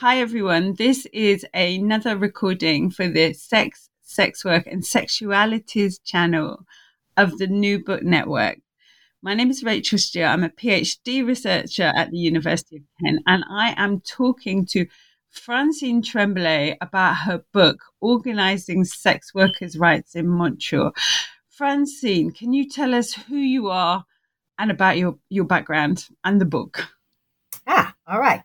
Hi, everyone. This is another recording for the Sex, Sex Work, and Sexualities channel of the New Book Network. My name is Rachel Stuart. I'm a PhD researcher at the University of Kent, and I am talking to Francine Tremblay about her book, Organizing Sex Workers' Rights in Montreal. Francine, can you tell us who you are and about your, your background and the book? Ah, all right.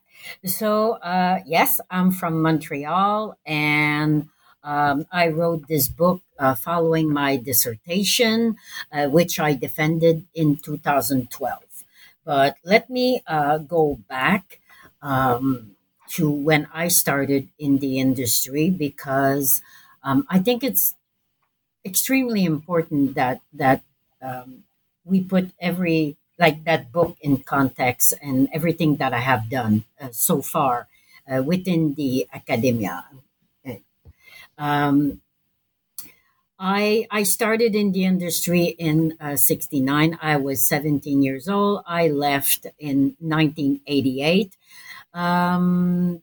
So, uh, yes, I'm from Montreal and um, I wrote this book uh, following my dissertation, uh, which I defended in 2012. But let me uh, go back um, to when I started in the industry because um, I think it's extremely important that that um, we put every like that book in context and everything that I have done uh, so far uh, within the academia. Um, I I started in the industry in uh, '69. I was 17 years old. I left in 1988. Um,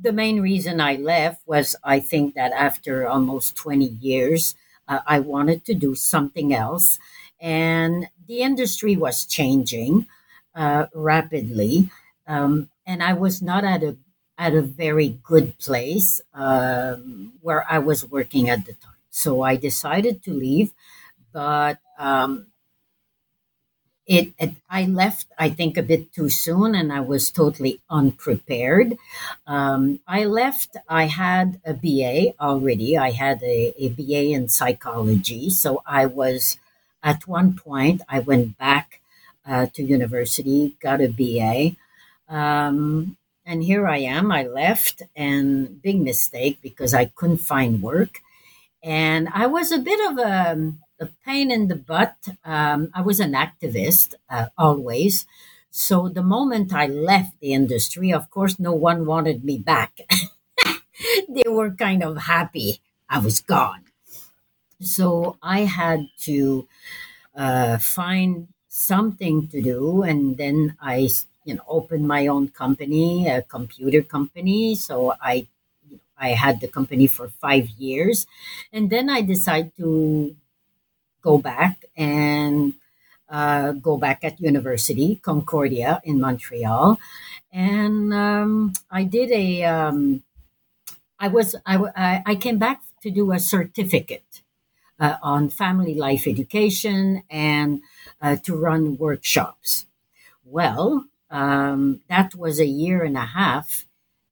the main reason I left was I think that after almost 20 years, uh, I wanted to do something else and the industry was changing uh, rapidly, um, and I was not at a at a very good place um, where I was working at the time. So I decided to leave, but um, it, it, I left I think a bit too soon, and I was totally unprepared. Um, I left. I had a BA already. I had a, a BA in psychology, so I was at one point, I went back uh, to university, got a BA. Um, and here I am. I left, and big mistake because I couldn't find work. And I was a bit of a, a pain in the butt. Um, I was an activist uh, always. So the moment I left the industry, of course, no one wanted me back. they were kind of happy I was gone. So I had to uh, find something to do, and then I, you know, opened my own company, a computer company. So I, I had the company for five years, and then I decided to go back and uh, go back at university Concordia in Montreal, and um, I did a. Um, I was I, I came back to do a certificate uh, on family life education and uh, to run workshops. Well, um, that was a year and a half,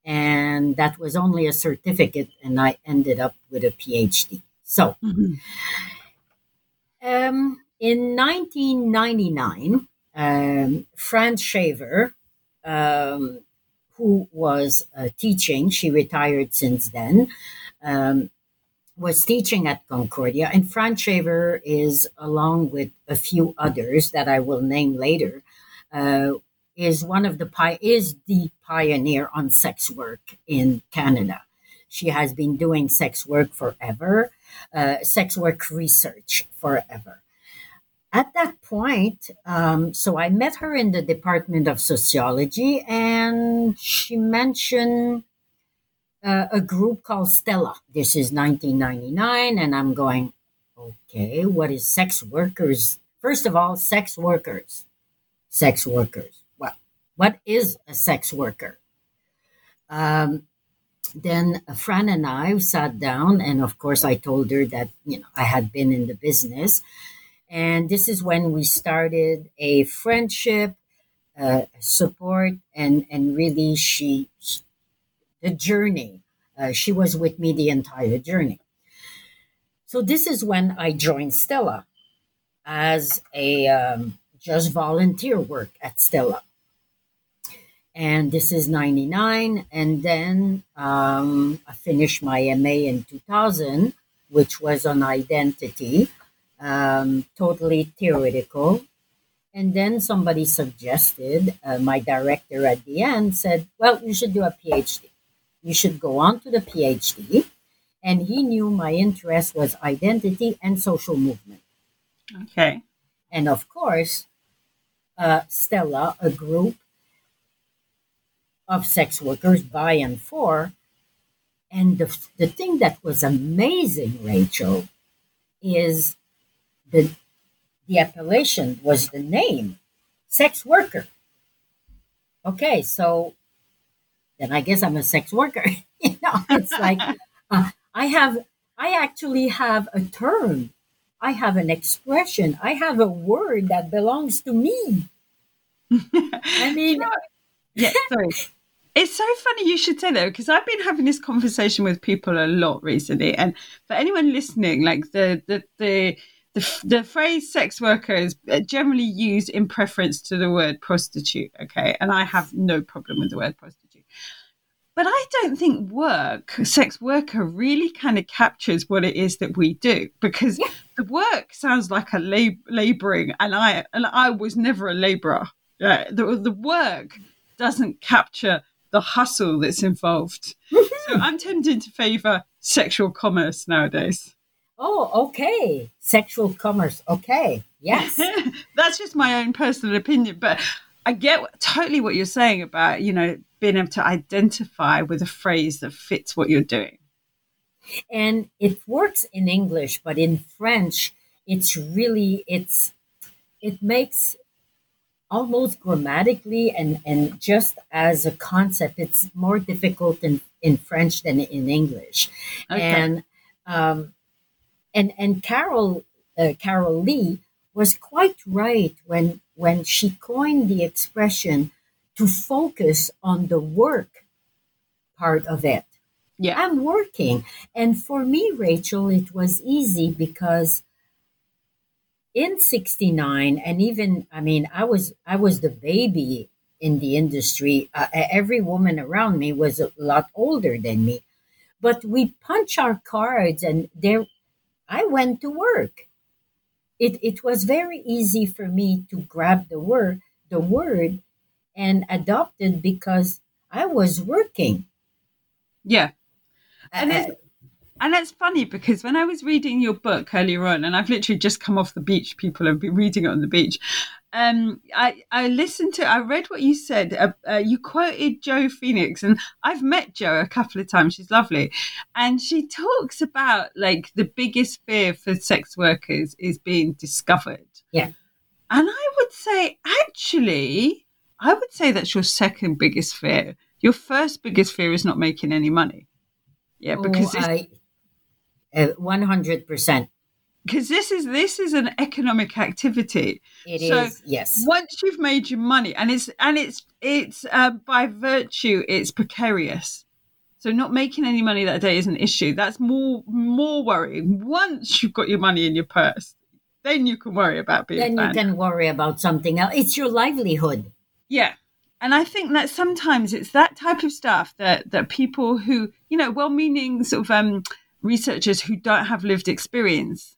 and that was only a certificate, and I ended up with a PhD. So, mm-hmm. um, in 1999, um, Fran Shaver, um, who was uh, teaching, she retired since then, um, was teaching at Concordia, and Fran Shaver is, along with a few others that I will name later, uh, is one of the pi- is the pioneer on sex work in Canada. She has been doing sex work forever, uh, sex work research forever. At that point, um, so I met her in the Department of Sociology, and she mentioned uh, a group called Stella. This is 1999, and I'm going, okay, what is sex workers? First of all, sex workers. Sex workers. Well, what is a sex worker? Um, then Fran and I sat down, and of course, I told her that you know I had been in the business, and this is when we started a friendship, uh, support, and and really she the journey. Uh, she was with me the entire journey. So this is when I joined Stella as a um, just volunteer work at Stella. and this is 99 and then um, i finished my ma in 2000 which was on identity um, totally theoretical and then somebody suggested uh, my director at the end said well you should do a phd you should go on to the phd and he knew my interest was identity and social movement Okay. and of course uh, stella a group of sex workers by and for. And the, the thing that was amazing, Rachel, is the, the appellation was the name, sex worker. Okay, so then I guess I'm a sex worker. you know, it's like uh, I have, I actually have a term, I have an expression, I have a word that belongs to me. I mean, Yeah, sorry. It's so funny you should say that because I've been having this conversation with people a lot recently, and for anyone listening, like the the the the, the phrase "sex worker" is generally used in preference to the word prostitute. Okay, and I have no problem with the word prostitute, but I don't think work, sex worker, really kind of captures what it is that we do because Yeah. the work sounds like a lab- laboring, and I and I was never a laborer. Yeah, the the work doesn't capture the hustle that's involved. so I'm tempted to favour sexual commerce nowadays. Oh, okay. Sexual commerce. Okay. Yes. that's just my own personal opinion, but I get totally what you're saying about you know being able to identify with a phrase that fits what you're doing. and it works in English, but in French, it's really it's it makes almost grammatically and and just as a concept, it's more difficult in in French than in English. Okay. And um, and and Carol uh, Carol Leigh was quite right when when she coined the expression to focus on the work part of it. yeah, I'm working. And for me, Rachel, it was easy because in 69 and even I mean I was I was the baby in the industry. Uh, every woman around me was a lot older than me. But we punch our cards and there I went to work. It it was very easy for me to grab the word the word and adopt it because I was working. yeah. And Uh, it's, and it's funny because when I was reading your book earlier on, and I've literally just come off the beach, people have been reading it on the beach. Um, I I listened to, I read what you said. Uh, uh, you quoted Jo Phoenix, and I've met Jo a couple of times. She's lovely, and she talks about like the biggest fear for sex workers is being discovered. Yeah. and I would say actually, I would say that's your second biggest fear. Your first biggest fear is not making any money. Yeah, because oh, it's I, uh, 100%. Because this is this is an economic activity. It is So, yes. Once you've made your money, and it's and it's it's uh, by virtue it's precarious. So not making any money that day is an issue. That's more more worrying. Once you've got your money in your purse, then you can worry about being Then you can worry about something else. It's your livelihood. Yeah. And I think that sometimes it's that type of stuff that that people who, you know, well-meaning sort of um, researchers who don't have lived experience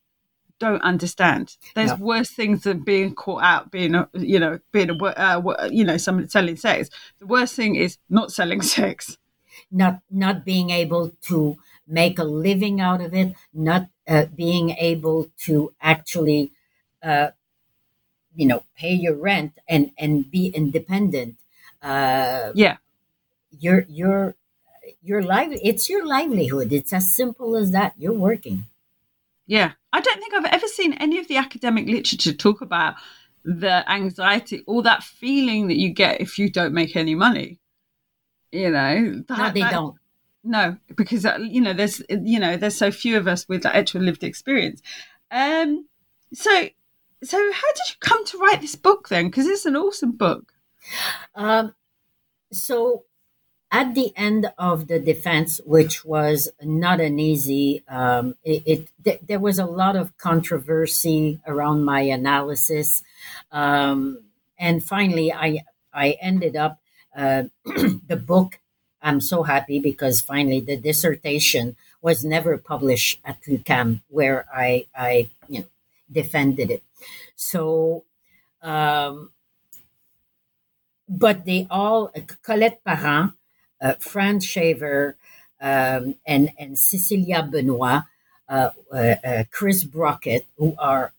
don't understand. There's worse things than being caught out, being a, you know, being a, uh, you know, someone selling sex. The worst thing is not selling sex. Not not being able to make a living out of it. Not uh, being able to actually, uh, you know, pay your rent and and be independent. Uh, Yeah. your your your life. It's your livelihood. It's as simple as that. You're working. Yeah. I don't think I've ever seen any of the academic literature talk about the anxiety or that feeling that you get if you don't make any money. You know, No, they that- don't. No, because uh, you know there's you know there's so few of us with that actual lived experience. Um, so so how did you come to write this book then? Because it's an awesome book. Um, so at the end of the defense, which was not an easy, um, it, it th- there was a lot of controversy around my analysis, um, and finally, I I ended up uh, the book, I'm so happy because finally the dissertation was never published at l'UQAM where I, I you know, defended it. So, um, but they all, Colette Parent, uh, Fran Shaver, um, and, and Cecilia Benoit, uh, uh, uh Chris Bruckert, who are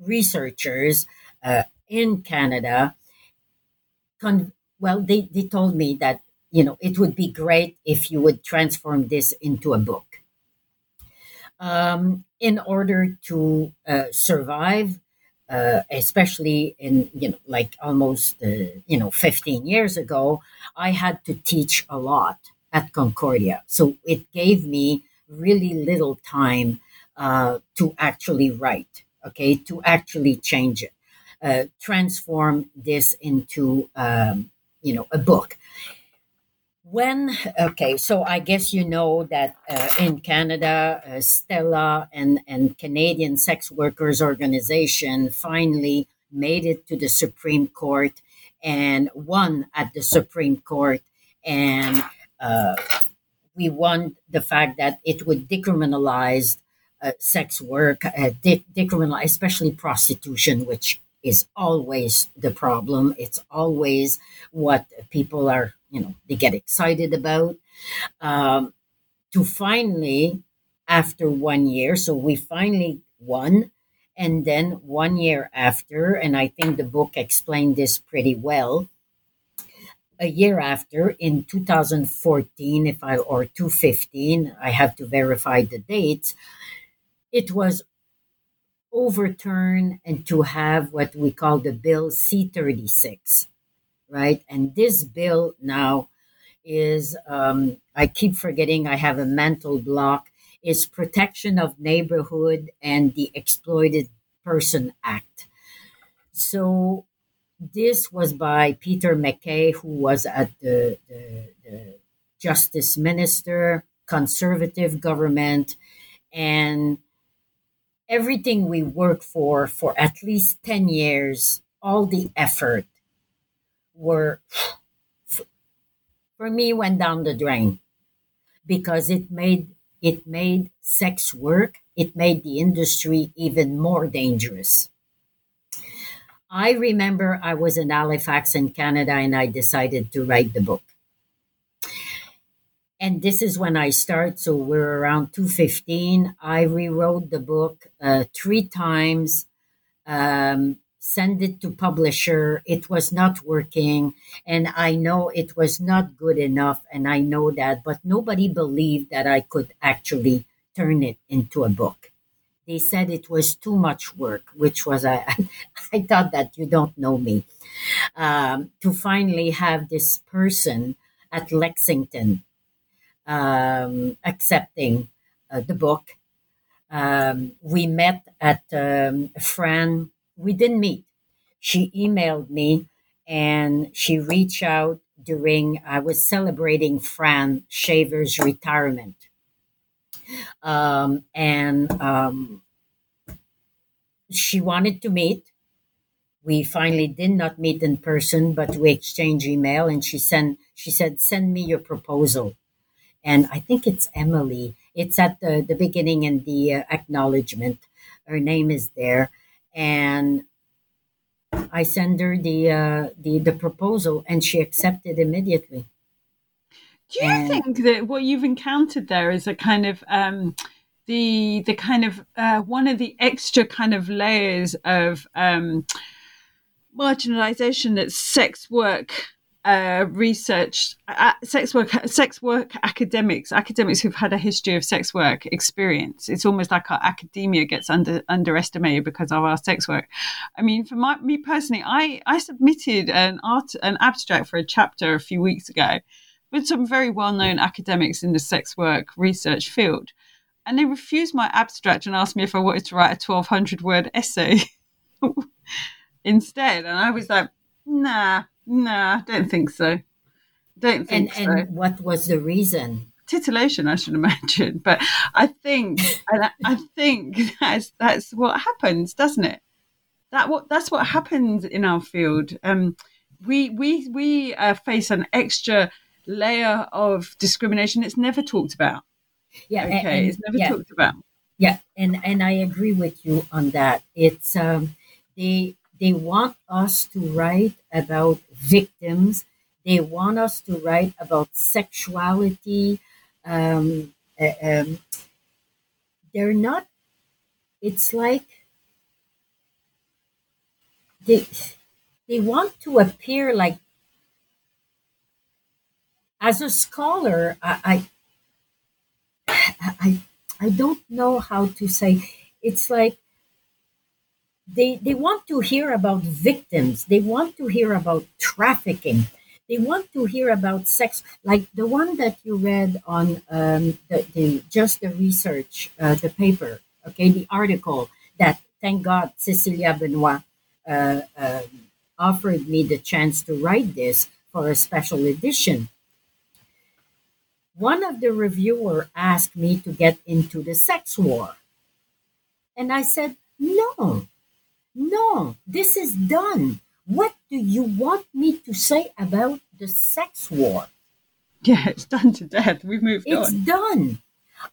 researchers uh, in Canada, con- well, they, they told me that, you know, it would be great if you would transform this into a book. Um, in order to survive, uh, especially in you know like almost uh, you know 15 years ago i had to teach a lot at concordia. So it gave me really little time uh, to actually write okay to actually change it uh, transform this into um, you know a book when okay so i guess you know that uh, in canada uh, stella and and canadian sex workers organization finally made it to the supreme court and won at the supreme court. And uh, we won the fact that it would decriminalize uh, sex work uh, de- decriminalize especially prostitution which is always the problem. It's always what people are you know they get excited about. Um, to finally after one year so we finally won and then one year after and i think the book explained this pretty well a year after in 2014 if i or 215 i have to verify the dates it was overturned and to have what we call the bill c36 right? And this bill now is, um, I keep forgetting I have a mental block, is Protection of Neighborhood and the Exploited Person Act. So this was by Peter MacKay, who was at the, the, the Justice Minister, conservative government, and everything we worked for for at least 10 years, all the effort, were for me went down the drain because it made it made sex work. It made the industry even more dangerous. I remember i was in halifax in canada and i decided to write the book and this is when i start so we're around 215 i rewrote the book uh, three times um, send it to publisher. It was not working and i know it was not good enough and i know that but nobody believed that i could actually turn it into a book. They said it was too much work which was i i thought that you don't know me. Um, to finally have this person at lexington um, accepting uh, the book um, we met at um, Fran we didn't meet. She emailed me and she reached out during I was celebrating Fran Shaver's retirement. Um, and um, she wanted to meet. We finally did not meet in person, but we exchanged email and she sent she said, send me your proposal. And I think it's Emily. It's at the, the beginning and the uh, acknowledgement. Her name is there and I sent her the uh, the the proposal, and she accepted immediately. Do you and, think that what you've encountered there is a kind of um, the the kind of uh, one of the extra kind of layers of um, marginalization that sex work uh, research uh, sex work sex work academics academics who've had a history of sex work experience. It's almost like our academia gets under underestimated because of our sex work. I mean for my, me personally i i submitted an art an abstract for a chapter a few weeks ago with some very well-known academics in the sex work research field and they refused my abstract and asked me if i wanted to write a 1200 word essay instead. And i was like nah Nah, don't think so. Don't think and, so. And what was the reason? Titillation, I should imagine. But I think, I, I think that's that's what happens, doesn't it? That what that's what happens in our field. Um, we we we uh, face an extra layer of discrimination. It's never talked about. Yeah, okay, and- it's never yeah. talked about. Yeah, and and I agree with you on that. It's um, they they want us to write about victims. They want us to write about sexuality. Um, uh, um, they're not. It's like they they want to appear like as a scholar. I I I, I don't know how to say. It's like they they want to hear about victims. They want to hear about trafficking. They want to hear about sex, like the one that you read on um, the, the just the research, uh, the paper, okay, the article that thank God Cecilia Benoit uh, um offered me the chance to write this for a special edition. One of the reviewer asked me to get into the sex war, and I said no, no, this is done. What do you want me to say about the sex war? Yeah, it's done to death. We've moved It's on. It's done.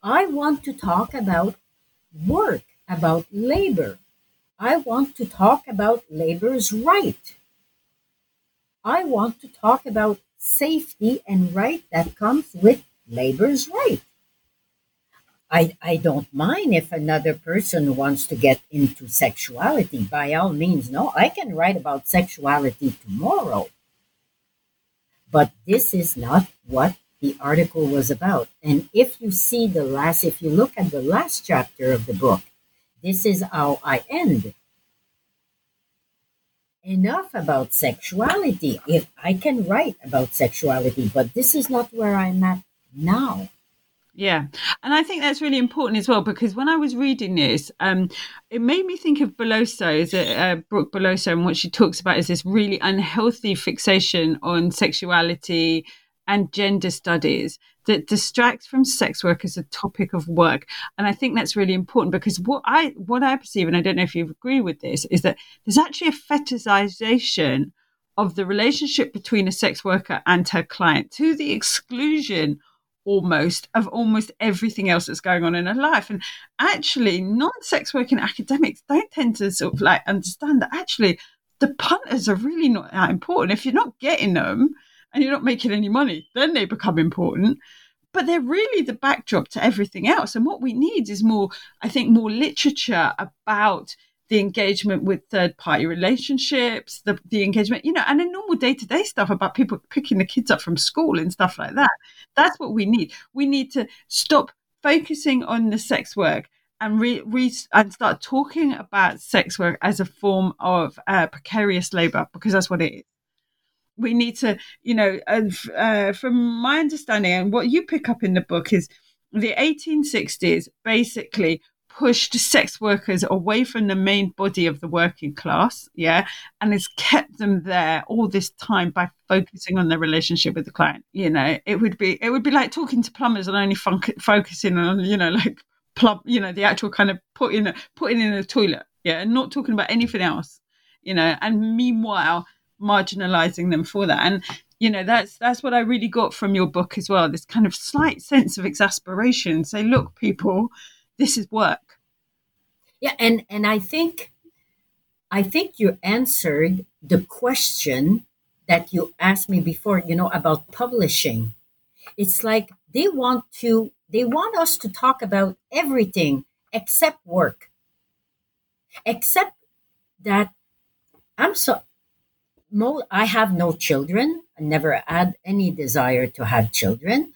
I want to talk about work, about labor. I want to talk about labor's right. I want to talk about safety and right that comes with labor's right. I, I don't mind if another person wants to get into sexuality. By all means, no, I can write about sexuality tomorrow. But this is not what the article was about. And if you see the last, if you look at the last chapter of the book, this is how I end. Enough about sexuality. If I can write about sexuality, but this is not where I'm at now. Yeah, and I think that's really important as well because when I was reading this, um, it made me think of Beloso, is it uh, Brooke Beloso, and what she talks about is this really unhealthy fixation on sexuality and gender studies that distracts from sex work as a topic of work. And I think that's really important because what I what I perceive, and I don't know if you agree with this, is that there's actually a fetishization of the relationship between a sex worker and her client to the exclusion almost of almost everything else that's going on in her life. And actually, non sex working academics don't tend to sort of like understand that actually the punters are really not that important. If you're not getting them and you're not making any money, then they become important. But they're really the backdrop to everything else. And what we need is more, I think, more literature about the engagement with third party relationships, the, the engagement, you know, and the normal day to day stuff about people picking the kids up from school and stuff like that. That's what we need. We need to stop focusing on the sex work and re, re and start talking about sex work as a form of uh, precarious labor because that's what it is. We need to, you know, uh, from my understanding and what you pick up in the book is the 1860s basically pushed sex workers away from the main body of the working class, yeah, and has kept them there all this time by focusing on their relationship with the client. You know, it would be it would be like talking to plumbers and only fun- focusing on you know like plumb, you know, the actual kind of putting putting in a toilet, yeah, and not talking about anything else, you know, and meanwhile marginalizing them for that. And you know that's that's what i really got from your book as well this kind of slight sense of exasperation. Say look people this is work yeah and and i think i think you answered the question that you asked me before you know about publishing. It's like they want to they want us to talk about everything except work. Except that i'm so mo- i have no children. I never had any desire to have children.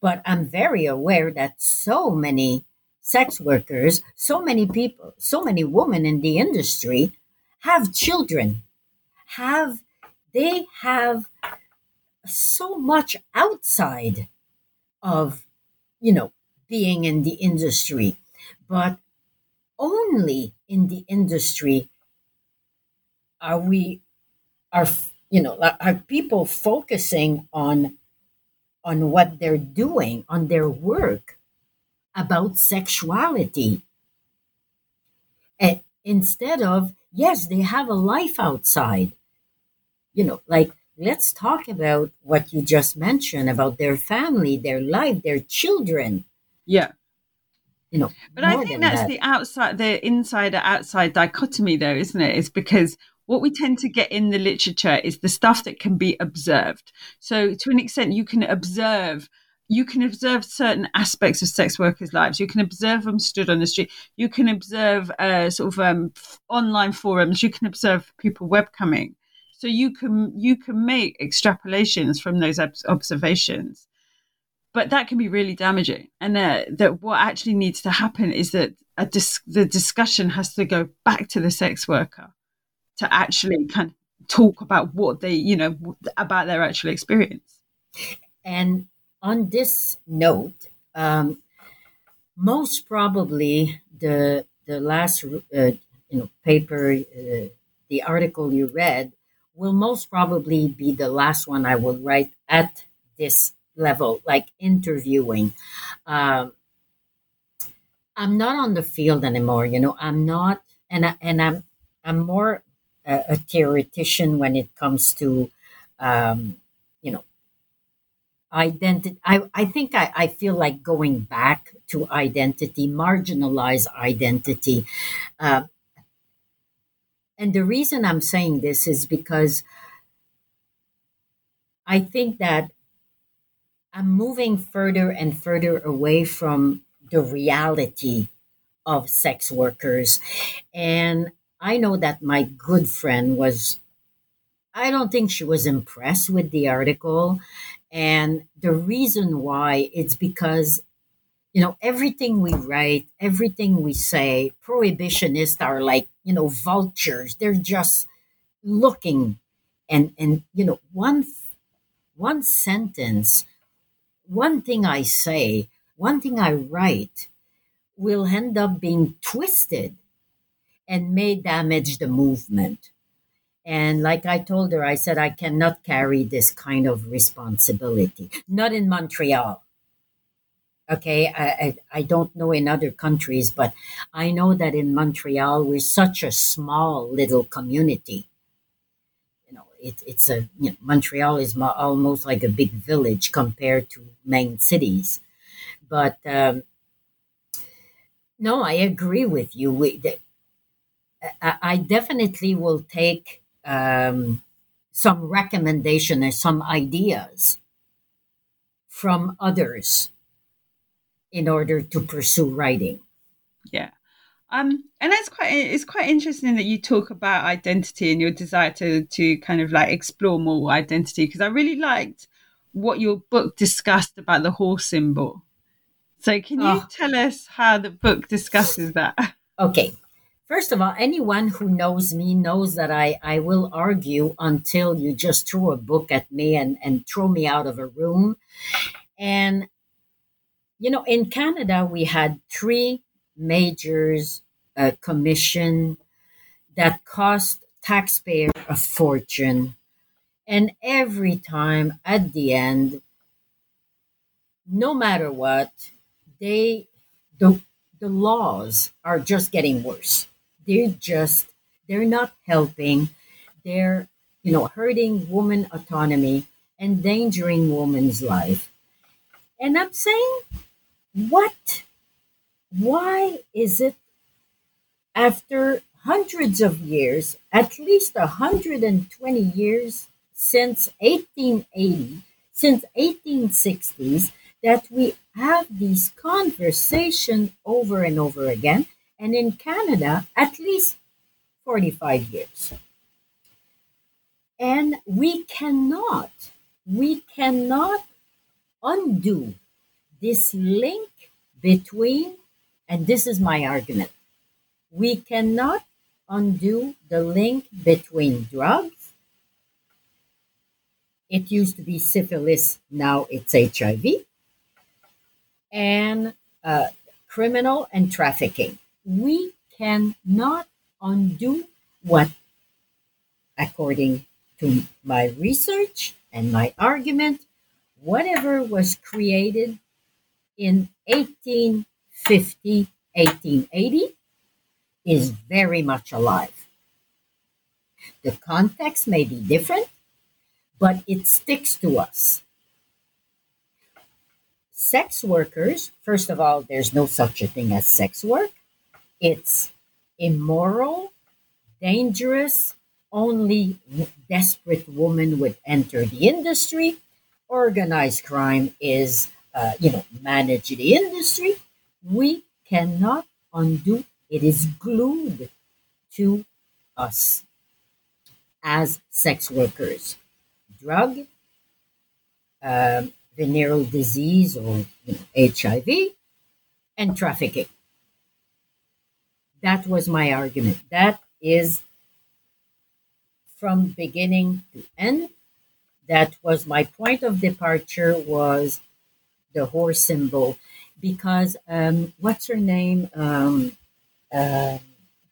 But i'm very aware that so many sex workers, so many people, so many women in the industry have children, have they have so much outside of, you know, being in the industry, but only in the industry are we are you know are people focusing on on what they're doing on their work about sexuality. And instead of, yes, they have a life outside, you know, like let's talk about what you just mentioned about their family, their life, their children. Yeah. You know, But I think that's that. the outside, the insider outside dichotomy, though, isn't it? Is because what we tend to get in the literature is the stuff that can be observed. So, to an extent, you can observe. You can observe certain aspects of sex workers' lives. You can observe them stood on the street. You can observe uh, sort of um, online forums. You can observe people webcamming. So you can you can make extrapolations from those obs- observations but that can be really damaging. And uh, that what actually needs to happen is that dis- the discussion has to go back to the sex worker to actually kind of talk about what they, you know, about their actual experience. And on this note, um, most probably the the last uh, you know paper, uh, the article you read, will most probably be the last one I will write at this level, like interviewing. Um, I'm not on the field anymore. You know, I'm not, and I, and I'm I'm more a, a theoretician when it comes to, um, identity. I I think I, I feel like going back to identity, marginalized identity. Uh, and the reason I'm saying this is because I think that I'm moving further and further away from the reality of sex workers. And I know that my good friend was, I don't think she was impressed with the article. And the reason why it's because, you know, everything we write, everything we say, prohibitionists are like, you know, vultures. They're just looking and, and, you know, one, one sentence one thing I say, one thing I write will end up being twisted and may damage the movement. And like I told her, I said, I cannot carry this kind of responsibility. Not in Montreal. Okay, I, I, I don't know in other countries, but I know that in Montreal, we're such a small little community you know, it, it's a you know, Montreal is mo- almost like a big village compared to main cities. But um, no, I agree with you. We, the, I, I definitely will take um, some recommendation and some ideas from others in order to pursue writing. Yeah. Um, and it's quite it's quite interesting that you talk about identity and your desire to to kind of like explore more identity because I really liked what your book discussed about the whore symbol. So can you Oh. tell us how the book discusses that? Okay. First of all, anyone who knows me knows that I, I will argue until you just throw a book at me and, and throw me out of a room. And, you know, in Canada, we had three majors uh, commission that cost taxpayer a fortune. And every time at the end, no matter what, they the the laws are just getting worse. They're just they're not helping. They're you know hurting woman autonomy, endangering woman's life. And I'm saying, what? Why is it after hundreds of years, at least 120 years since 1880, since 1860s, that we have these conversation over and over again, and in Canada, at least 45 years. And we cannot, we cannot undo this link between, and this is my argument, we cannot undo the link between drugs. It used to be syphilis, now it's HIV and uh, criminal and trafficking. We cannot undo what, according to my research and my argument, whatever was created in 1850, 1880 is very much alive. The context may be different, but it sticks to us. Sex workers, first of all, there's no such a thing as sex work. It's immoral, dangerous, only desperate women would enter the industry. Organized crime is, uh, you know, manage the industry. We cannot undo. It is glued to us as sex workers. Drug, um, venereal disease or you know, HIV, and trafficking. That was my argument. That is from beginning to end. That was my point of departure was the whore symbol because um, what's her name? Um, uh,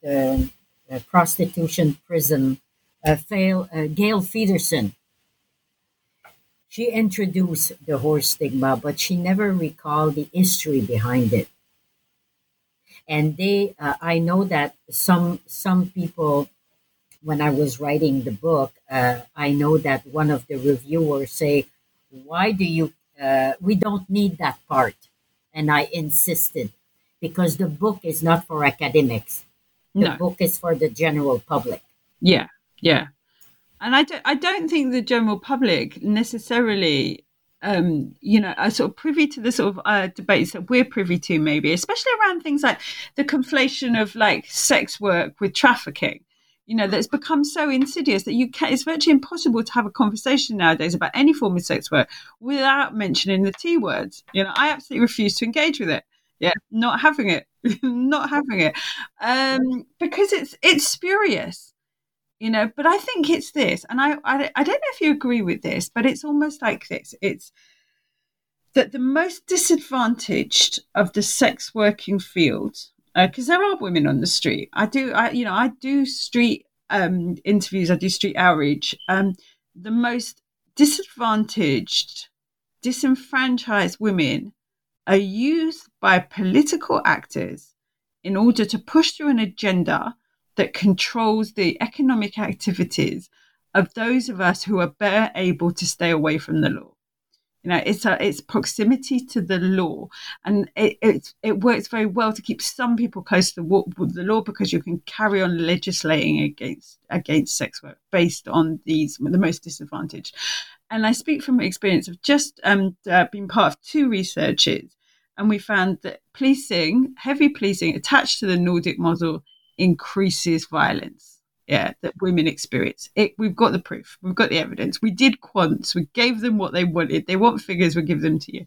the, the, prostitution prism uh, fail, uh, Gail Pheterson. She introduced the whore stigma, but she never recalled the history behind it. And they, uh, I know that some some people when I was writing the book, uh, I know that one of the reviewers say, "Why do you? Uh, we don't need that part." And I insisted because the book is not for academics. The No. book is for the general public. Yeah, yeah. And I don't, I don't think the general public necessarily, um, you know, are sort of privy to the sort of uh, debates that we're privy to, maybe, especially around things like the conflation of like sex work with trafficking. You know, that's become so insidious that you can, it's virtually impossible to have a conversation nowadays about any form of sex work without mentioning the T words. You know, I absolutely refuse to engage with it. Yeah, not having it, not having it, um, because it's it's spurious you know but i think it's this and I, I i don't know if you agree with this but it's almost like this. It's that the most disadvantaged of the sex working field because there are women on the street. I do i you know i do street um interviews i do street outreach um the most disadvantaged disenfranchised women are used by political actors in order to push through an agenda that controls the economic activities of those of us who are better able to stay away from the law. You know, it's a, it's proximity to the law, and it, it it works very well to keep some people close to the, the law because you can carry on legislating against against sex work based on these the most disadvantaged. And I speak from experience of just um, uh, being part of two researches, and we found that policing, heavy policing, attached to the Nordic model increases violence. Yeah that women experience. It we've got the proof. We've got the evidence. We did quants. We gave them what they wanted. They want figures. We give them to you.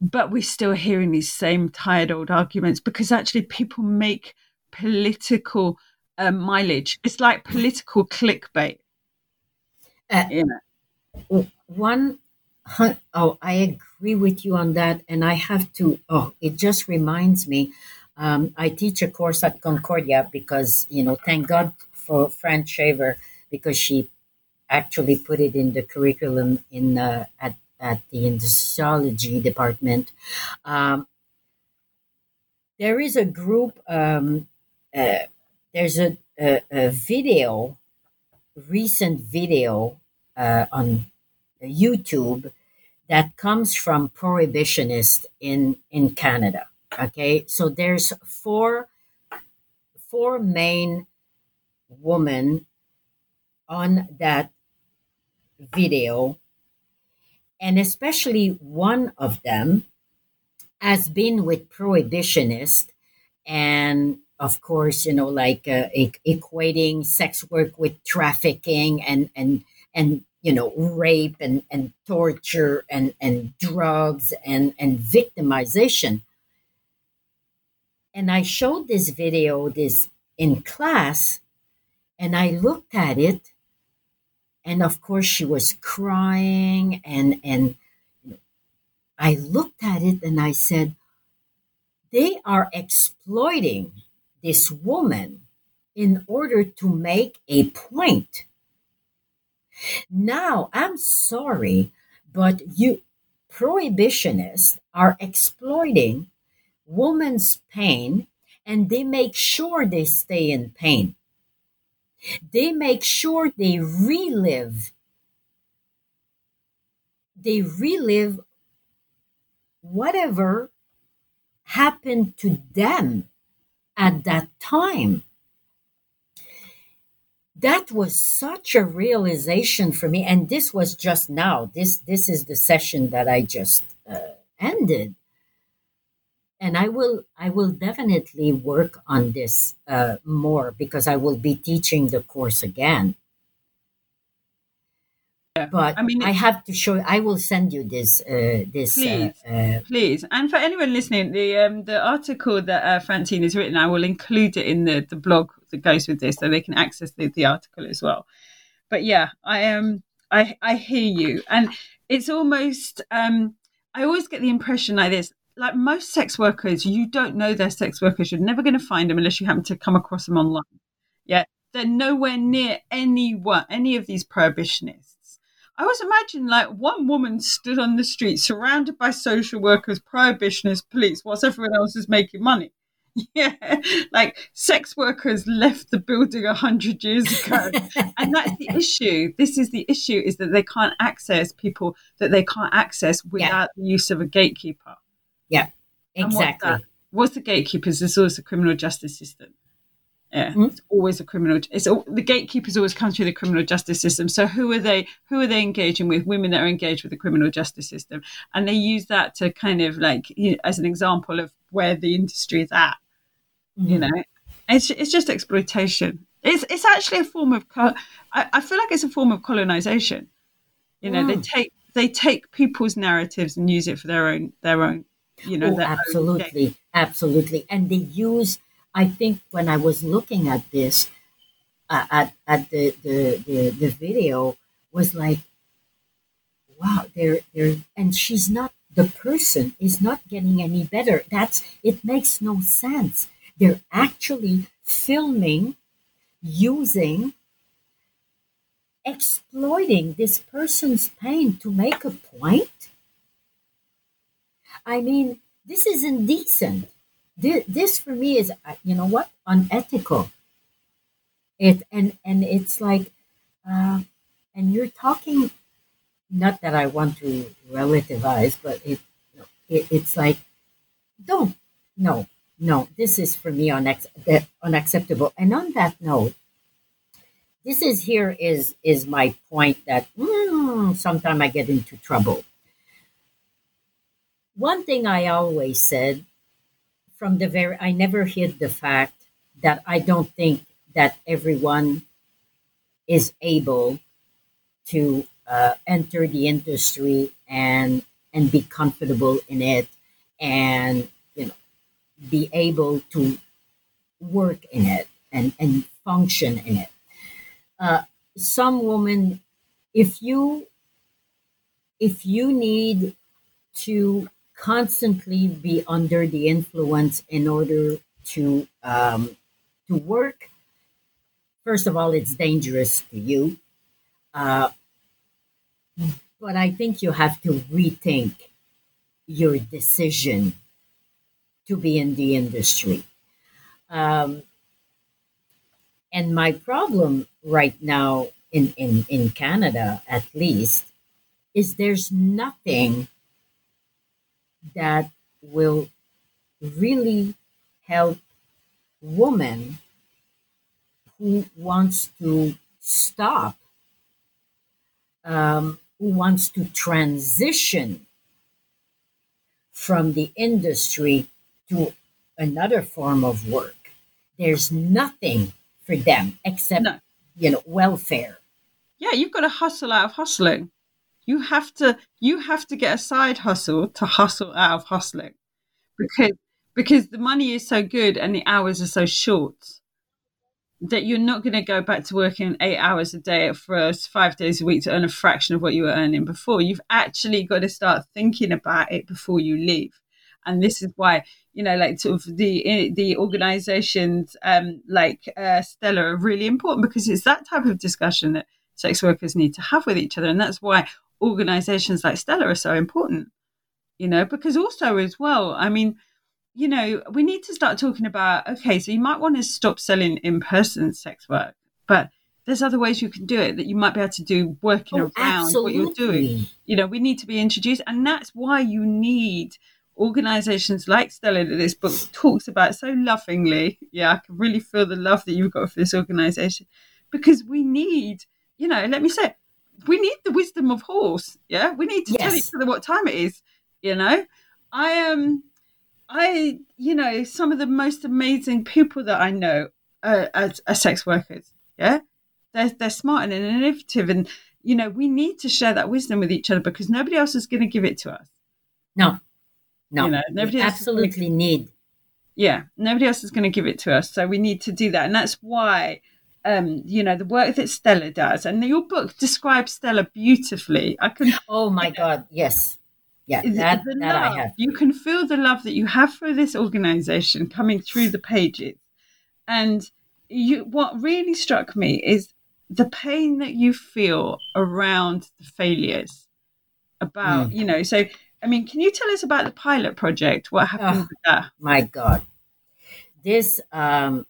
But we're still hearing these same tired old arguments because actually people make political uh, mileage. It's like political clickbait. Uh, know one oh i agree with you on that. And i have to oh it just reminds me um, i teach a course at concordia because you know thank god for fran shaver because she actually put it in the curriculum in uh, at, at the industriology department um, there is a group um, uh, there's a, a, a video recent video uh, on YouTube that comes from prohibitionists in in Canada. Okay, so there's four four main women on that video, and especially one of them has been with prohibitionists and of course you know like uh, e- equating sex work with trafficking and and and you know rape and and torture and and drugs and and victimization and i showed this video this in class and i looked at it and of course she was crying and and i looked at it and i said they are exploiting this woman in order to make a point. Now, I'm sorry, but you prohibitionists are exploiting women's pain and they make sure they stay in pain. They make sure they relive they relive whatever happened to them at that time. That was such a realization for me, and this was just now. This this is the session that I just uh, ended, and I will I will definitely work on this uh, more because I will be teaching the course again. Yeah. But I mean, I have to show. I will send you this. Uh, this. Please. Uh, uh, please. And for anyone listening, the um, the article that uh, Francine has written, I will include it in the, the blog that goes with this, so they can access the, the article as well. But yeah, I am. Um, I I hear you, and it's almost. Um, I always get the impression like this. Like most sex workers, you don't know they're sex workers. You're never going to find them unless you happen to come across them online. Yeah, they're nowhere near anyone, any of these prohibitionists. I always imagine like one woman stood on the street surrounded by social workers, prohibitionists, police, whilst everyone else is making money. Yeah, like sex workers left the building a hundred years ago, and that's the issue. This is the issue: is that they can't access people that they can't access without the use of a gatekeeper. Yeah, what's exactly. that? What's the gatekeepers? There's always the criminal justice system. Yeah, Mhm. it's always a criminal. It's all, the gatekeepers always come through the criminal justice system. So who are they? Who are they engaging with? Women that are engaged with the criminal justice system, and they use that to kind of like you know, as an example of where the industry is at. You Mhm. know, it's it's just exploitation. It's it's actually a form of. I, I feel like it's a form of colonization. You know, they Mm. take they take people's narratives and use it for their own their own. You know, oh, absolutely, absolutely. And they use. I think when I was looking at this, uh, at at the, the the the video was like, wow, they're they're and she's not the person is not getting any better. That's it makes no sense. They're actually filming, using, exploiting this person's pain to make a point. I mean, this is indecent. This, this for me is, uh, you know what, unethical. It and and it's like, uh, and you're talking. Not that I want to relativize, but it, it it's like, don't no no. This is for me unex- unacceptable. And on that note, this is here is is my point that mm, sometimes I get into trouble. One thing I always said from the very, I never hid the fact that I don't think that everyone is able to uh, enter the industry and and be comfortable in it and you know be able to work in it and and function in it. Uh, some women if you if you need to constantly be under the influence in order to um, to work. First of all it's dangerous to you. Uh, but i think you have to rethink your decision to be in the industry. Um, and my problem right now in, in, in Canada, at least, is there's nothing that will really help women who wants to stop, um, who wants to transition from the industry to another form of work. There's nothing for them except No. you know welfare yeah you've got to hustle out of hustling you have to you have to get a side hustle to hustle out of hustling. Because because the money is so good and the hours are so short that you're not going to go back to working eight hours a day for five days a week to earn a fraction of what you were earning before. You've actually got to start thinking about it before you leave. And this is why you know like sort of the the organizations um like uh, stella are really important because it's that type of discussion that sex workers need to have with each other. And that's why organizations like stella are so important you know because also as well i mean you know we need to start talking about okay so you might want to stop selling in-person sex work but there's other ways you can do it that you might be able to do working Oh, around absolutely. what you're doing. You know, we need to be introduced, and that's why you need organizations like Stella that this book talks about so lovingly. Yeah, I can really feel the love that you've got for this organization because we need, you know, let me say, it, we need the wisdom of horse. Yeah, we need to tell each other what time it is. You know, I am. Um, I, you know, some of the most amazing people that I know uh, are, are sex workers. Yeah, they're they're smart and innovative, and you know, we need to share that wisdom with each other because nobody else is going to give it to us. No, no, You know, we nobody gonna- absolutely need. Yeah, nobody else is going to give it to us, so we need to do that, and that's why. Um, you know the work that Stella does, and your book describes Stella beautifully. I can Oh my God, yes, yeah, that the that I love. have. You can feel the love that you have for this organization coming through the pages. And you what really struck me is the pain that you feel around the failures. About, Mm. you know, so I mean, can you tell us about the pilot project? What happened Ah. with that? My God, this um,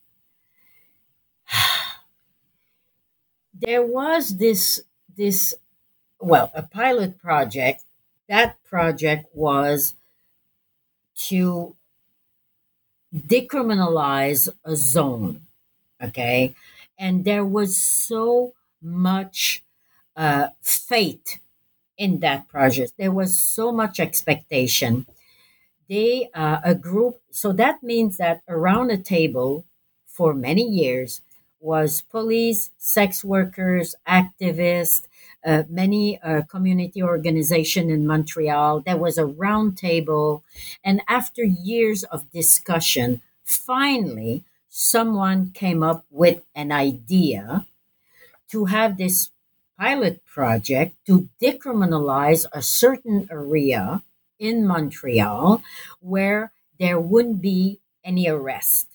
there was this this well a pilot project. That project was to decriminalize a zone, okay, and there was so much uh, faith in that project. There was so much expectation they uh, a group so that means that around a table for many years was police sex workers activists uh, many uh, community organization in montreal. There was a round table and after years of discussion finally someone came up with an idea to have this pilot project to decriminalize a certain area in Montreal where there wouldn't be any arrest.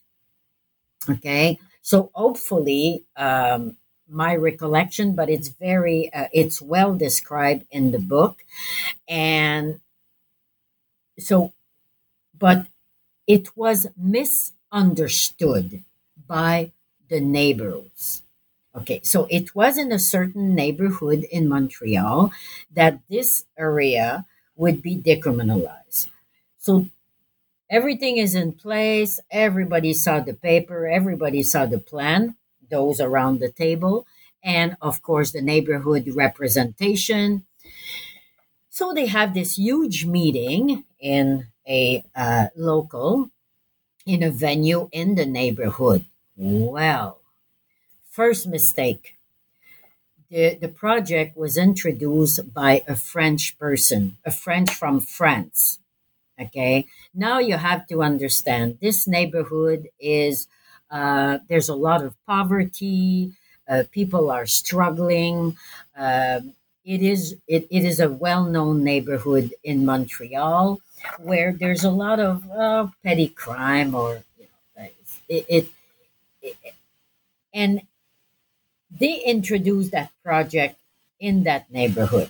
Okay, so hopefully, um, my recollection, but it's very, uh, it's well described in the book, and so, but it was misunderstood by the neighbors. Okay, so it was in a certain neighborhood in Montreal that this area would be decriminalized. So everything is in place. Everybody saw the paper. Everybody saw the plan, those around the table, and of course, the neighborhood representation. So they have this huge meeting in a uh, local, in a venue in the neighborhood. Well, first mistake the, the project was introduced by a French person, a French from France. Okay. Now you have to understand this neighborhood is, uh, there's a lot of poverty. Uh, people are struggling. Um it is it, it is a well-known neighborhood in Montreal where there's a lot of uh, petty crime or you know it, it, it and they introduced that project in that neighborhood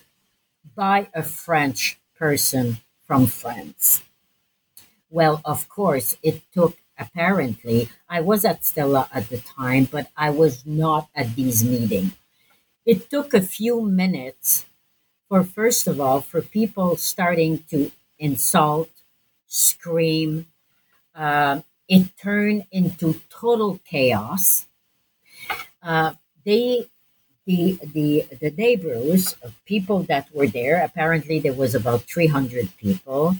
by a French person from France. Well, of course, it took apparently, I was at Stella at the time, but I was not at these meetings. It took a few minutes for, first of all, for people starting to insult, scream. Uh, it turned into total chaos. Uh, they the the the neighbors of people that were there. Apparently there was about 300 people.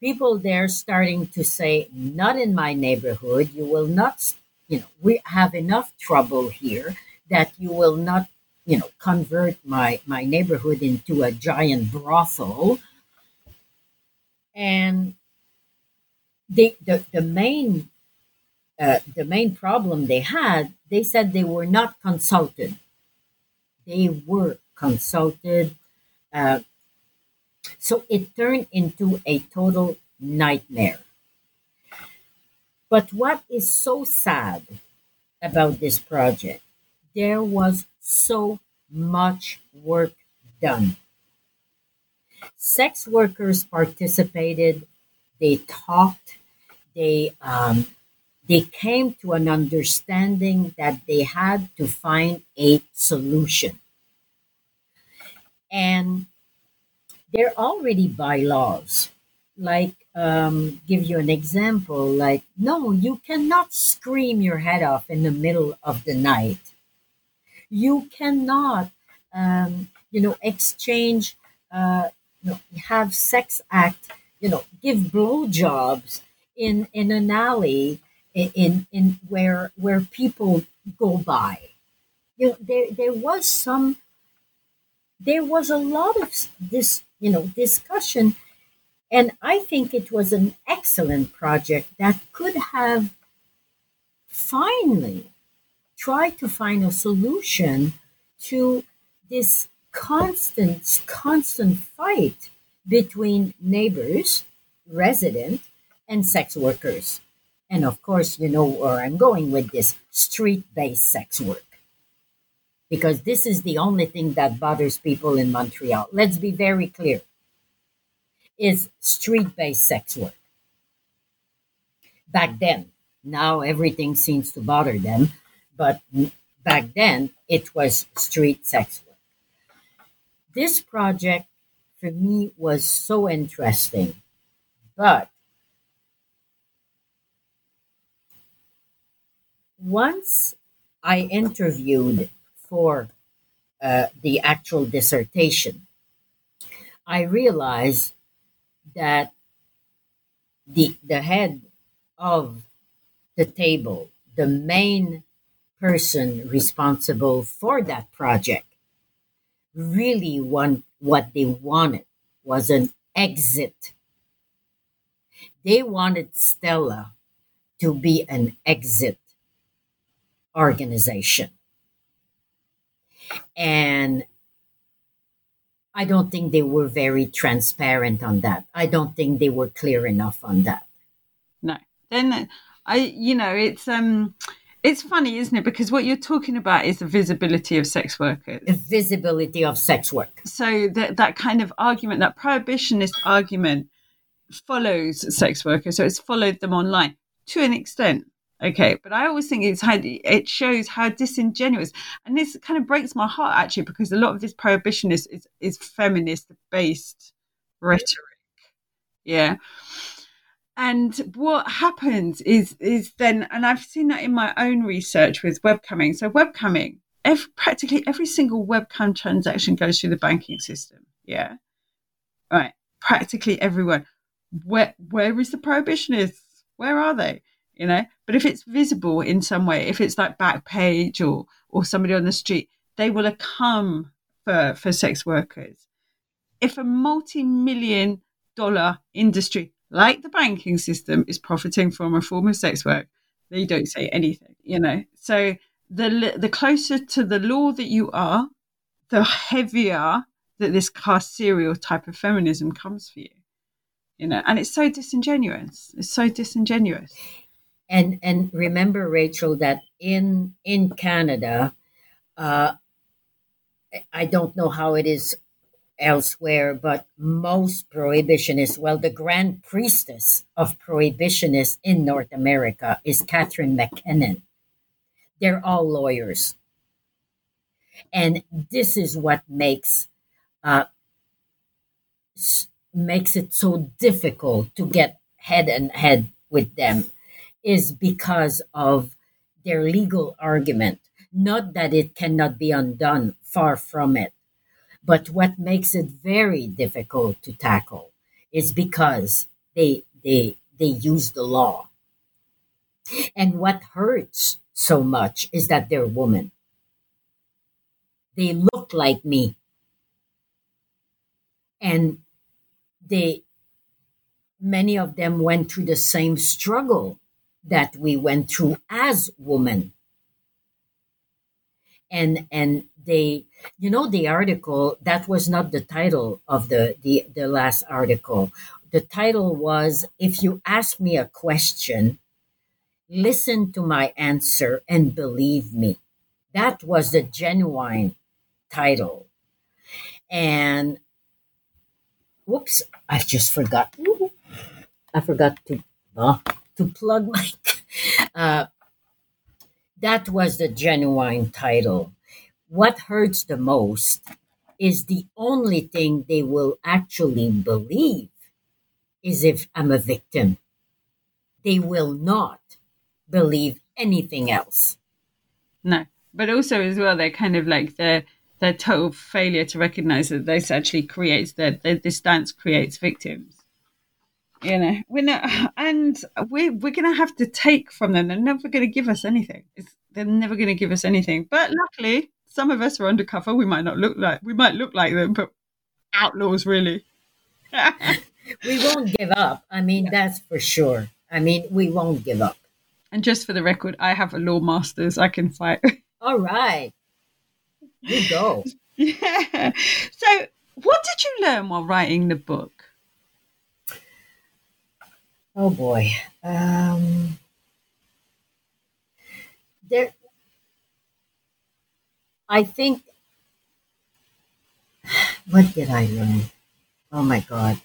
People there starting to say not in my neighborhood. You will not you know we have enough trouble here that you will not you know convert my my neighborhood into a giant brothel. And the the, the main uh, the main problem they had, they said they were not consulted. They were consulted. Uh, so it turned into a total nightmare. But what is so sad about this project, there was so much work done. Sex workers participated, they talked, they um, they came to an understanding that they had to find a solution. And there are already bylaws. Like, um, give you an example, like, no, you cannot scream your head off in the middle of the night. You cannot, um, you know, exchange, uh, you know, have sex act, you know, give blowjobs in in an alley in in where where people go by. Know, there there was some there was a lot of this you know discussion and I think it was an excellent project that could have finally tried to find a solution to this constant constant fight between neighbors, resident, and sex workers. And of course, you know where I'm going with this street based sex work. Because this is the only thing that bothers people in Montreal. Let's be very clear. Is street based sex work. Back then, now everything seems to bother them, but back then it was street sex work. This project for me was so interesting, but once I interviewed for uh, the actual dissertation, I realized that the the head of the table, the main person responsible for that project, really want what they wanted was an exit. They wanted Stella to be an exit organization. And I don't think they were very transparent on that. I don't think they were clear enough on that. No. Then I you know, it's um it's funny, isn't it? Because what you're talking about is the visibility of sex workers. The visibility of sex work. So that that kind of argument, that prohibitionist argument follows sex workers. So it's followed them online to an extent. Okay, but I always think it's how it shows how disingenuous, and this kind of breaks my heart actually because a lot of this prohibition is is feminist based rhetoric. Yeah, and what happens is is then, and I've seen that in my own research with webcamming. So webcamming, every, practically every single webcam transaction goes through the banking system. Yeah, right. Practically everyone. Where where is the prohibitionists? Where are they? You know? But if it's visible in some way if it's like Backpage or or somebody on the street they will come for for sex workers. If a multi-million dollar industry like the banking system is profiting from a form of sex work they don't say anything you know? So the the closer to the law that you are the heavier that this carceral type of feminism comes for you you know? And it's so disingenuous. It's so disingenuous and and remember rachel that in in canada uh, i don't know how it is elsewhere but most prohibitionists well the grand priestess of prohibitionists in north america is Catharine MacKinnon they're all lawyers. And this is what makes uh, makes it so difficult to get head and head with them is because of their legal argument. Not that it cannot be undone, far from it. But what makes it very difficult to tackle is because they they they use the law. And what hurts so much is that they're women. They look like me. And they many of them went through the same struggle that we went through as women. And and they you know the article that was not the title of the the, the last article. The title was if you ask me a question listen to my answer and believe me. That was the genuine title. And whoops i just forgot i forgot to oh, to plug my Uh, that was the genuine title. What hurts the most is the only thing they will actually believe is if I'm a victim. They will not believe anything else. No, but also as well, they're kind of like their their total failure to recognize that this actually creates that this dance creates victims. You know, we're not, and we're we're gonna have to take from them. They're never gonna give us anything. It's, they're never gonna give us anything. But luckily, some of us are undercover. We might not look like we might look like them, but outlaws really. we won't give up. I mean, yeah. that's for sure. I mean, we won't give up. And just for the record, I have a law master's. I can fight. All right. You go. yeah. So, what did you learn while writing the book? Oh boy. Um, there, I think, what did I learn? Oh my God.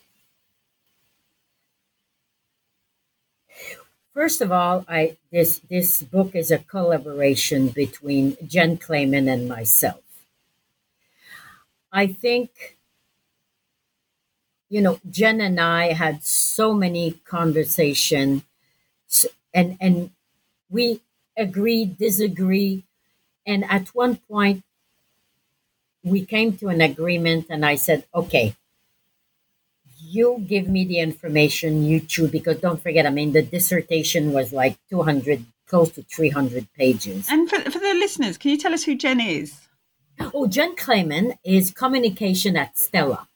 First of all, I this this book is a collaboration between Jenn Clamen and myself. I think you know Jen and I had so many conversations and and we agree disagree and at one point, we came to an agreement, and I said, okay, you give me the information you choose, because don't forget, I mean, the dissertation was like 200, close to 300 pages. And for, for the listeners, can you tell us who Jen is? Oh, Jenn Clamen is communication at Stella.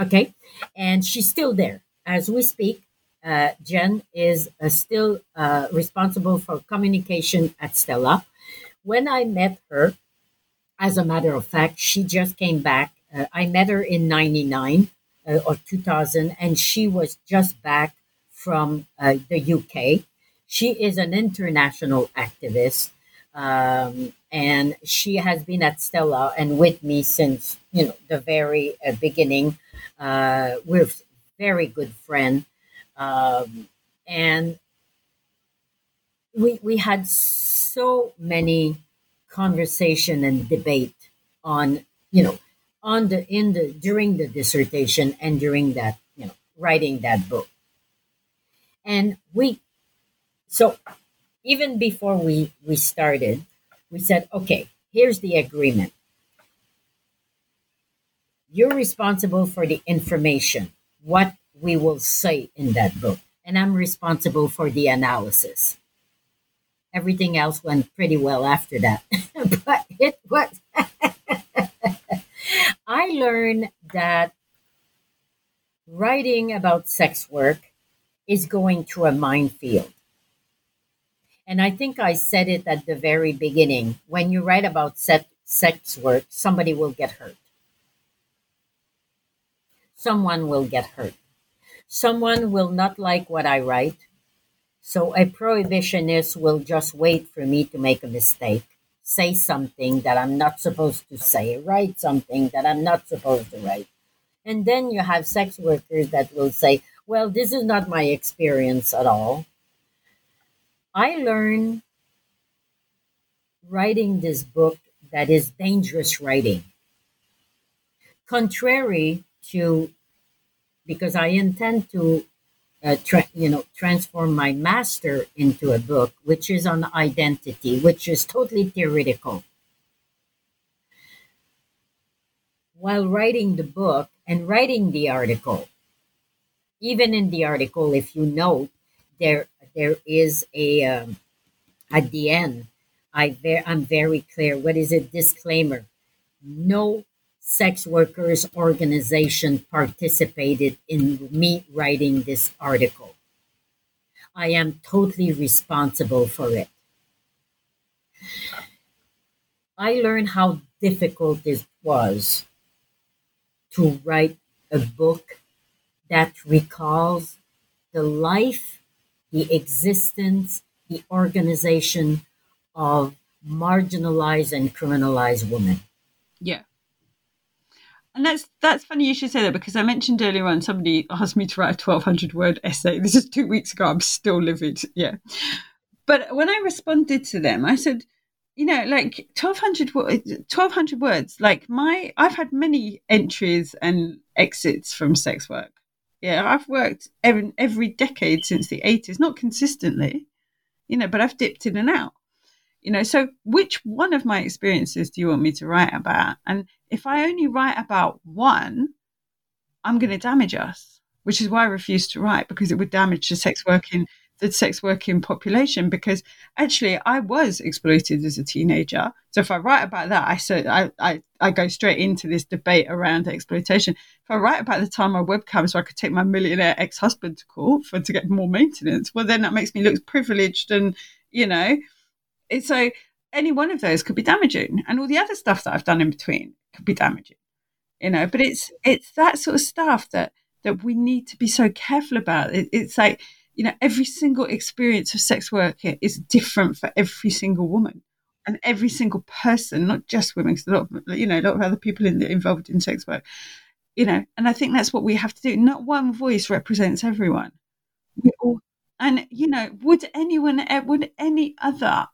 Okay. And she's still there as we speak. Uh, Jen is uh, still uh, responsible for communication at Stella when I met her, as a matter of fact, she just came back. Uh, I met her in 99 uh, or 2000, and she was just back from uh, the UK. She is an international activist, um, and she has been at Stella and with me since you know the very uh, beginning. Uh, we're very good friend, um, and we we had so many conversation and debate on you know on the in the during the dissertation and during that you know writing that book and we so even before we we started we said okay here's the agreement you're responsible for the information what we will say in that book and i'm responsible for the analysis everything else went pretty well after that. but it was, I learned that writing about sex work is going through a minefield. And I think I said it at the very beginning. When you write about sex work, somebody will get hurt. Someone will get hurt. Someone will not like what I write. So a prohibitionist will just wait for me to make a mistake, say something that I'm not supposed to say, write something that I'm not supposed to write. And then you have sex workers that will say, well, this is not my experience at all. I learned writing this book that is dangerous writing. Contrary to, because I intend to uh, tra- you know, transform my master into a book, which is on identity, which is totally theoretical. While writing the book and writing the article, even in the article, if you note, there there is a um, at the end. I ver- I'm very clear. What is it? Disclaimer: No sex workers organization participated in me writing this article. I am totally responsible for it. I learned how difficult it was to write a book that recalls the life, the existence, the organization of marginalized and criminalized women. Yeah. And that's that's funny you should say that because I mentioned earlier on somebody asked me to write a twelve hundred word essay. This is two weeks ago. I'm still livid. Yeah, But when I responded to them, I said, you know, like 1200, 1200 words, like my, I've had many entries and exits from sex work. Yeah, I've worked every, every decade since the 80s, not consistently, you know, but I've dipped in and out. You know, so which one of my experiences do you want me to write about? And if I only write about one, I'm going to damage us, which is why I refuse to write because it would damage the sex working the sex working population because actually I was exploited as a teenager. So if I write about that, I said I, I, I go straight into this debate around exploitation. If I write about the time my webcam so I could take my millionaire ex husband to court for to get more maintenance, well then that makes me look privileged and you know. It's so any one of those could be damaging. And all the other stuff that I've done in between could be damaging. You know, but it's it's that sort of stuff that that we need to be so careful about. It, it's like you know, every single experience of sex work is different for every single woman and every single person, not just women, because a lot of, you know, a lot of other people in involved in sex work, you know, and I think that's what we have to do. Not one voice represents everyone. We all, and you know, would anyone, would any other,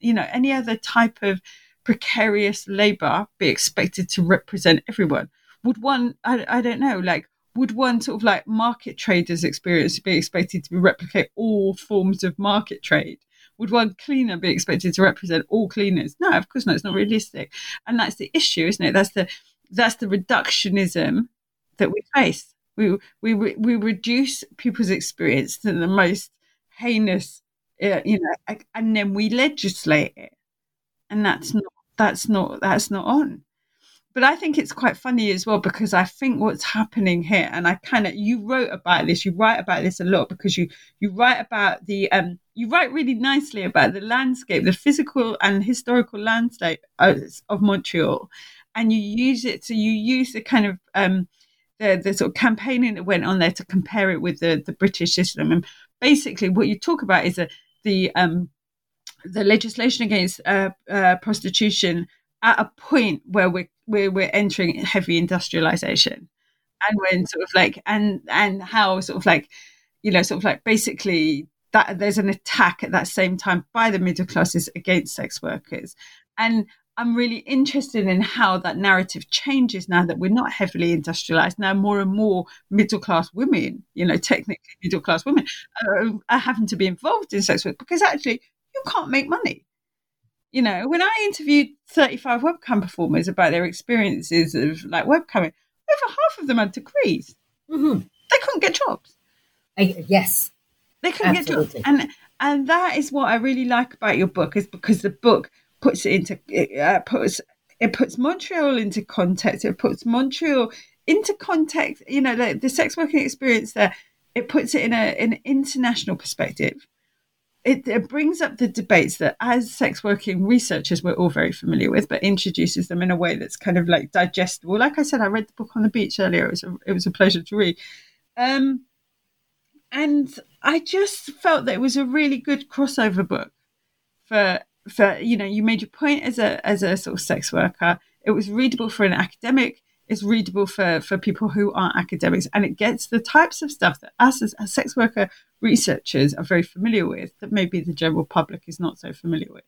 you know, any other type of precarious labor be expected to represent everyone? Would one, I, I don't know, like would one sort of like market trader's experience be expected to replicate all forms of market trade? Would one cleaner be expected to represent all cleaners? No, of course not. It's not realistic, and that's the issue, isn't it? That's the that's the reductionism that we face. We we we reduce people's experience to the most heinous, uh, you know, and then we legislate it, and that's not that's not that's not on but I think it's quite funny as well because I think what's happening here, and I kind of you wrote about this, you write about this a lot because you you write about the um you write really nicely about the landscape, the physical and historical landscape of Montreal, and you use it. So you use the kind of um the the sort of campaigning that went on there to compare it with the the British system, and basically what you talk about is a, the um the legislation against uh, uh, prostitution at a point where we're we're, we're entering heavy industrialization. And when sort of like and and how sort of like you know sort of like basically that there's an attack at that same time by the middle classes against sex workers. And i'm really interested in how that narrative changes now that we're not heavily industrialized now more and more middle class women you know technically middle class women are, are having to be involved in sex work because actually you can't make money you know, when I interviewed 35 webcam performers about their experiences of like webcamming, over half of them had degrees. Mm-hmm. They couldn't get jobs. I, yes. They couldn't Absolutely. get jobs. And and that is what I really like about your book is because the book puts it into it uh, puts it puts Montreal into context. It puts Montreal into context. You know, the, the sex working experience there. It puts it in a an international perspective it, it, brings up the debates that as sex working researchers we're all very familiar with but introduces them in a way that's kind of like digestible like i said i read the book on the beach earlier it was a, it was a pleasure to read um, and i just felt that it was a really good crossover book for for you know you made your point as a as a sort of sex worker it was readable for an academic it's readable for for people who aren't academics and it gets the types of stuff that us as, as sex worker researchers are very familiar with that maybe the general public is not so familiar with.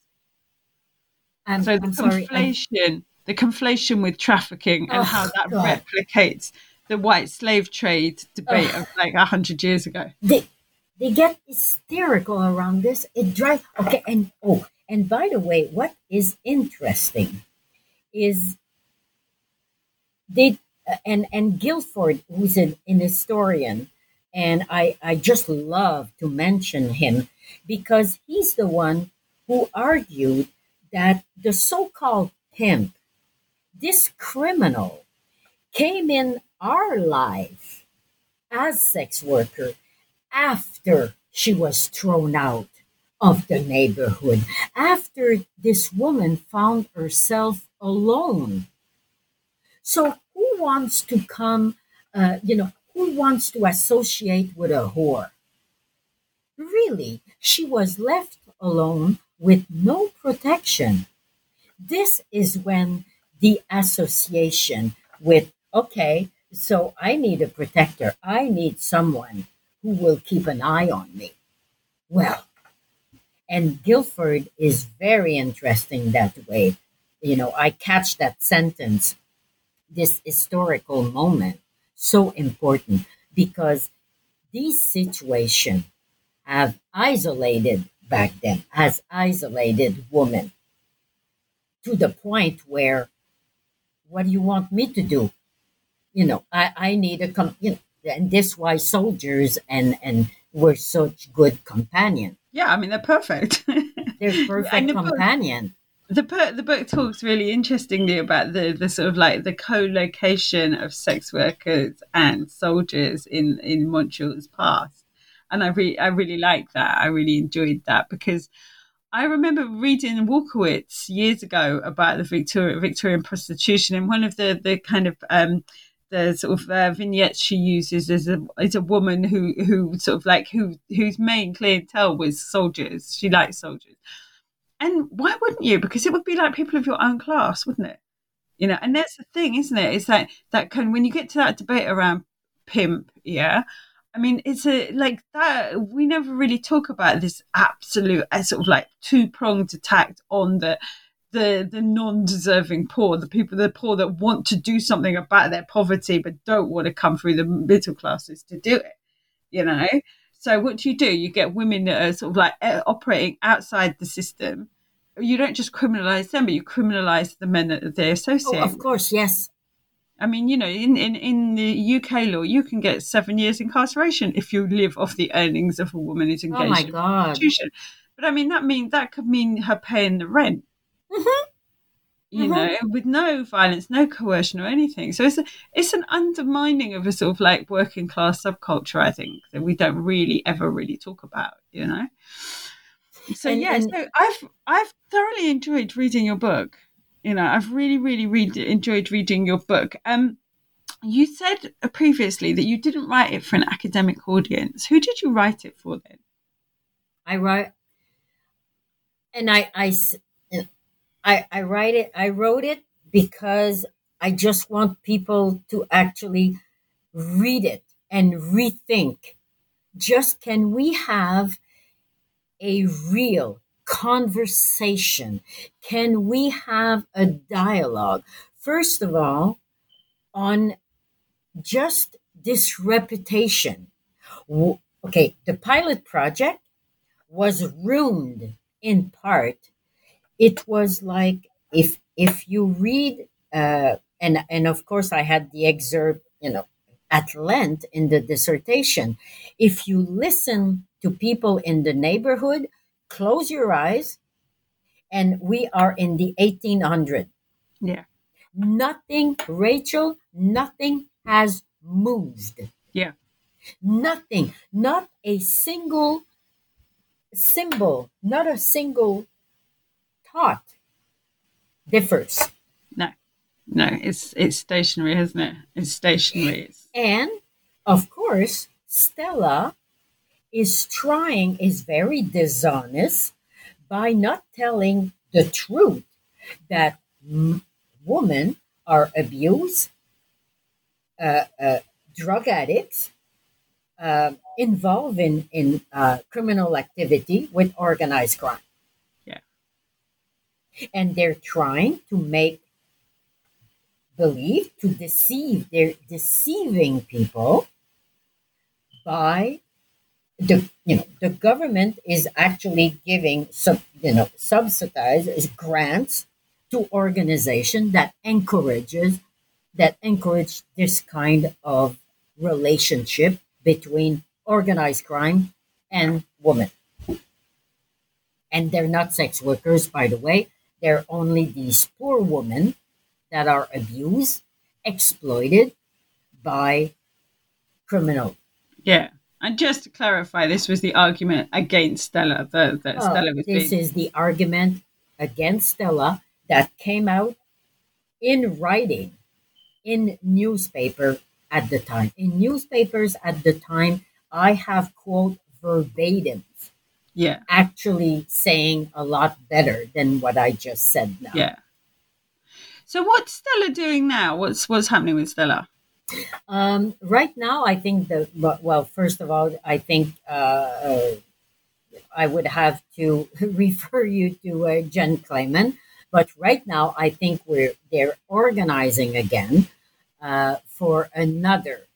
and so the I'm conflation, sorry, the conflation with trafficking and oh, how that God. replicates the white slave trade debate oh. of like a hundred years ago. They they get hysterical around this. It drives okay. And oh, and by the way, what is interesting is they uh, and and Guilford, who's an, an historian, and I, I just love to mention him because he's the one who argued that the so called pimp, this criminal, came in our life as sex worker after she was thrown out of the neighborhood, after this woman found herself alone. So, who wants to come, uh, you know, who wants to associate with a whore? Really, she was left alone with no protection. This is when the association with, okay, so I need a protector. I need someone who will keep an eye on me. Well, And Guilford is very interesting that way. You know, I catch that sentence, this historical moment, so important because these situations have isolated back then, has isolated women to the point where, what do you want me to do? You know, I, I need a, com- you know, and this why soldiers and, and were such good companion. Yeah, I mean, they're perfect. They're perfect the companion. Book, the book, the book talks really interestingly about the, the sort of like the co-location of sex workers and soldiers in, in Montreal's past. And I really, I really like that. I really enjoyed that because I remember reading Walkowitz years ago about the Victoria, Victorian prostitution, and one of the the kind of um, the sort of uh, vignettes she uses is a is a woman who who sort of like who whose main clientele was soldiers. She likes soldiers, and why wouldn't you? Because it would be like people of your own class, wouldn't it? You know, and that's the thing, isn't it? It's like that kind when you get to that debate around pimp, yeah. I mean, it's a like that. We never really talk about this absolute uh, sort of like two pronged attack on the the the non-deserving poor, the people, the poor that want to do something about their poverty but don't want to come through the middle classes to do it. You know. So what do you do? You get women that are sort of like uh, operating outside the system. You don't just criminalize them, but you criminalize the men that they associate. Oh, of course, yes. I mean, you know, in, in, in the UK law, you can get seven years incarceration if you live off the earnings of a woman who's engaged oh my in God. prostitution. But I mean, that mean that could mean her paying the rent. Mm-hmm. You Mhm. know, with no violence, no coercion or anything. So it's a, it's an undermining of a sort of like working class subculture. I think that we don't really ever really talk about. You know. So And- yeah, and- so I've I've thoroughly enjoyed reading your book. You know, I've really really read enjoyed reading your book. Um, you said previously that you didn't write it for an academic audience. Who did you write it for then? I write, and I, I, I, I write it. I wrote it because I just want people to actually read it and rethink. Just can we have a real conversation? Can we have a dialogue? First of all, on just this reputation. Okay, the pilot project was ruined in part. It was like if if you read uh, and and of course I had the excerpt, you know, at length in the dissertation. If you listen to people in the neighborhood, close your eyes, and we are in the 1800. Yeah, Nothing, Rachel, nothing has moved. yeah, Nothing, not a single symbol, not a single thought differs. no, no. It's it's stationary, isn't it? It's stationary. And of course, Stella is trying, is very dishonest by not telling the truth that m- women are abused, uh, uh, drug addicts, uh, involved in, in uh, criminal activity with organized crime. And they're trying to make believe, to deceive, they're deceiving people by the you know the government is actually giving sub you know subsidized grants to organization that encourages that encourage this kind of relationship between organized crime and women. And they're not sex workers by the way they're only these poor women that are abused exploited by criminal yeah. And just to clarify, this was the argument against Stella. That, that Oh, Stella was this being, is the argument against Stella that came out in writing in newspaper at the time. In newspapers at the time, I have quote verbatim yeah, actually saying a lot better than what I just said now. yeah. So what's Stella doing now? What's what's happening with Stella? Um, right now, I think the well, first of all, I think uh, uh, I would have to refer you to uh, Jenn Clamen. But right now, I think we're they're organizing again uh, for another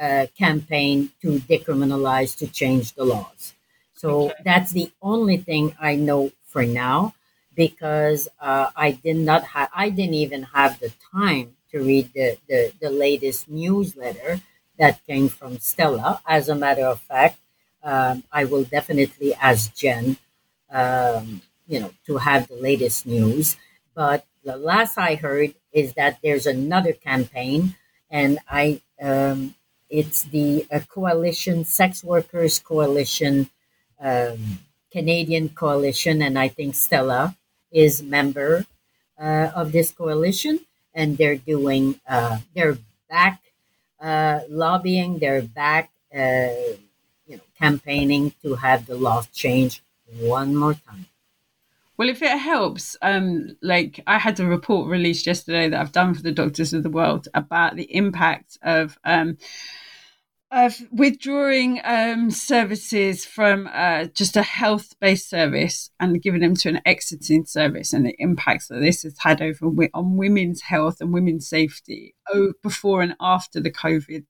uh, campaign to decriminalize to change the laws. So okay. that's the only thing I know for now because uh, I did not have I didn't even have the time to read the, the, the latest newsletter that came from Stella. As a matter of fact, um, I will definitely ask Jenn, um, you know, to have the latest news. But the last I heard is that there's another campaign, and I um, it's the uh, coalition, Sex Workers Coalition, um, Canadian coalition, and I think Stella is member uh, of this coalition, and they're doing uh, they're back uh, lobbying, they're back uh, you know campaigning to have the law change one more time. Well, if it helps, um, like I had a report released yesterday that I've done for the Doctors of the World about the impact of um, of withdrawing um, services from uh, just a health based service and giving them to an exiting service and the impacts that this has had over on women's health and women's safety before and after the COVID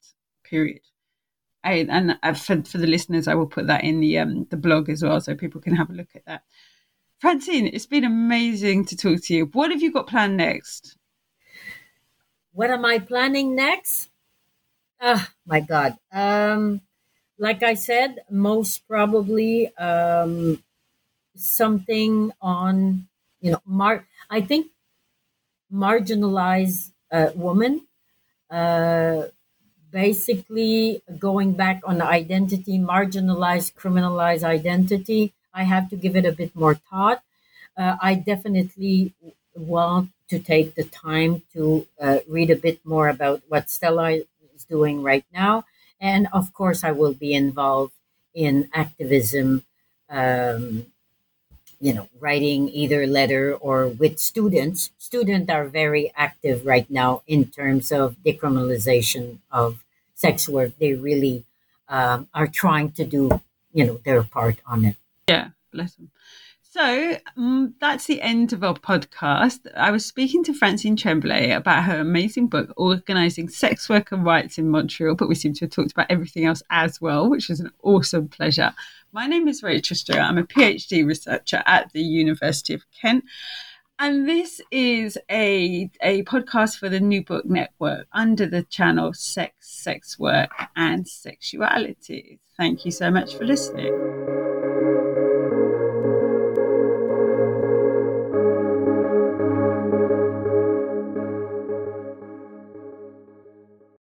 period. I, and uh, for, for the listeners, I will put that in the um, the blog as well, so people can have a look at that. Francine, it's been amazing to talk to you. What have you got planned next? What am I planning next? Oh my God. Um, like I said, most probably um, something on, you know, mar- I think marginalized uh, woman. Uh, basically, going back on identity, marginalized, criminalized identity. I have to give it a bit more thought. Uh, I definitely want to take the time to uh, read a bit more about what Stella doing right now. And of course, I will be involved in activism, um, you know, writing either letter or with students. Students are very active right now in terms of decriminalization of sex work. They really um, are trying to do, you know, their part on it. Yeah, bless them. So um, that's the end of our podcast. I was speaking to Francine Tremblay about her amazing book, Organizing Sex Worker Rights in Montreal, but we seem to have talked about everything else as well, which was an awesome pleasure. My name is Rachel Stuart. I'm a PhD researcher at the University of Kent. And this is a, a podcast for the New Book Network under the channel Sex, Sex Work, and Sexuality. Thank you so much for listening.